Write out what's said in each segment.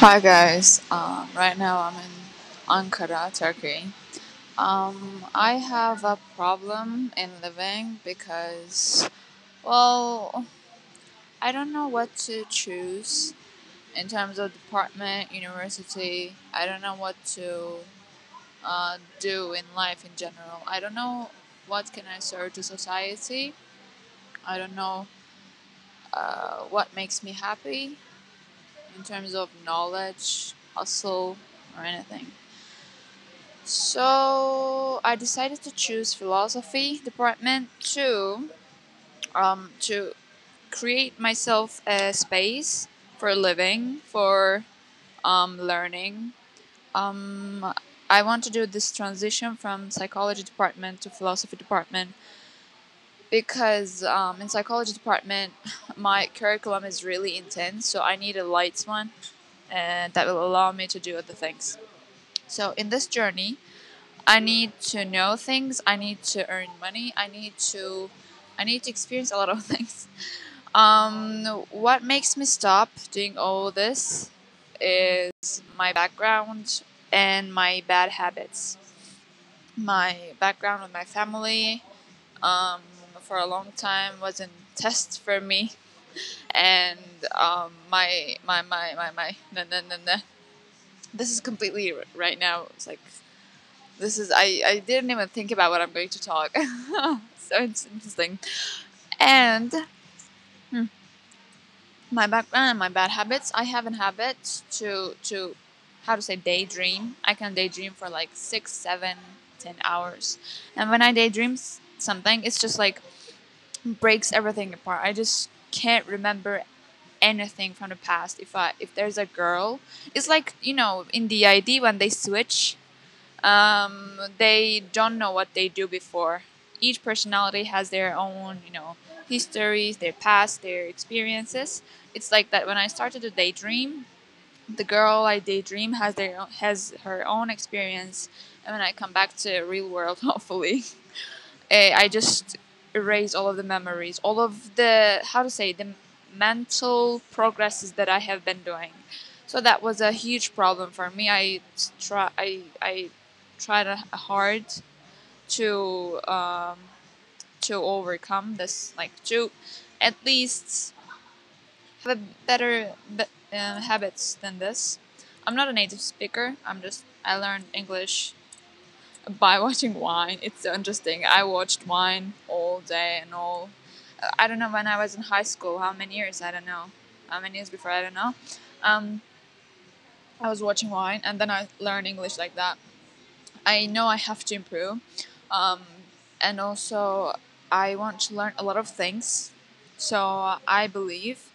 Hi guys, um, right now I'm in Ankara, Turkey. Um, I have a problem in living because, well, I don't know what to choose in terms of department, university. I don't know what to uh, do in life in general. I don't know what can I serve to society. I don't know uh, what makes me happy in terms of knowledge, hustle, or anything. So I decided to choose philosophy department to um, to create myself a space for living, for um, learning. Um, I want to do this transition from psychology department to philosophy department because um, in psychology department my curriculum is really intense so i need a light one and that will allow me to do other things. So in this journey i need to know things i need to earn money i need to i need to experience a lot of things. Um, what makes me stop doing all this is my background and my bad habits. My background with my family um, for a long time wasn't test for me and um, my my my my my nah, nah, nah, nah. this is completely right now. It's like this is I, I didn't even think about what i'm going to talk. So it's interesting. And hmm, my background and my bad habits. I have a habit to to how to say daydream. I can daydream for like six seven ten hours. And when i daydream something it's just like breaks everything apart. I just can't remember anything from the past. If i if there's a girl it's like you know in the id when they switch um they don't know what they do before. Each personality has their own you know histories their past their experiences. It's like that when i started to daydream the girl i daydream has their own, has her own experience. And when i come back to real world hopefully eh, i just erase all of the memories all of the how to say the mental progresses that i have been doing. So that was a huge problem for me. I try i i tried hard to um to overcome this like to at least have a better be- uh, habits than this. I'm not a native speaker. I'm just i learned english by watching Vine. It's so interesting. I watched Vine all day and all i don't know when i was in high school how many years i don't know how many years before i don't know um i was watching Vine and then i learned english like that I know I have to improve. Um, and also, I want to learn a lot of things. So, I believe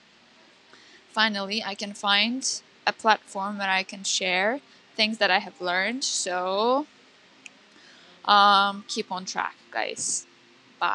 finally I can find a platform where I can share things that I have learned. So, um, keep on track, guys.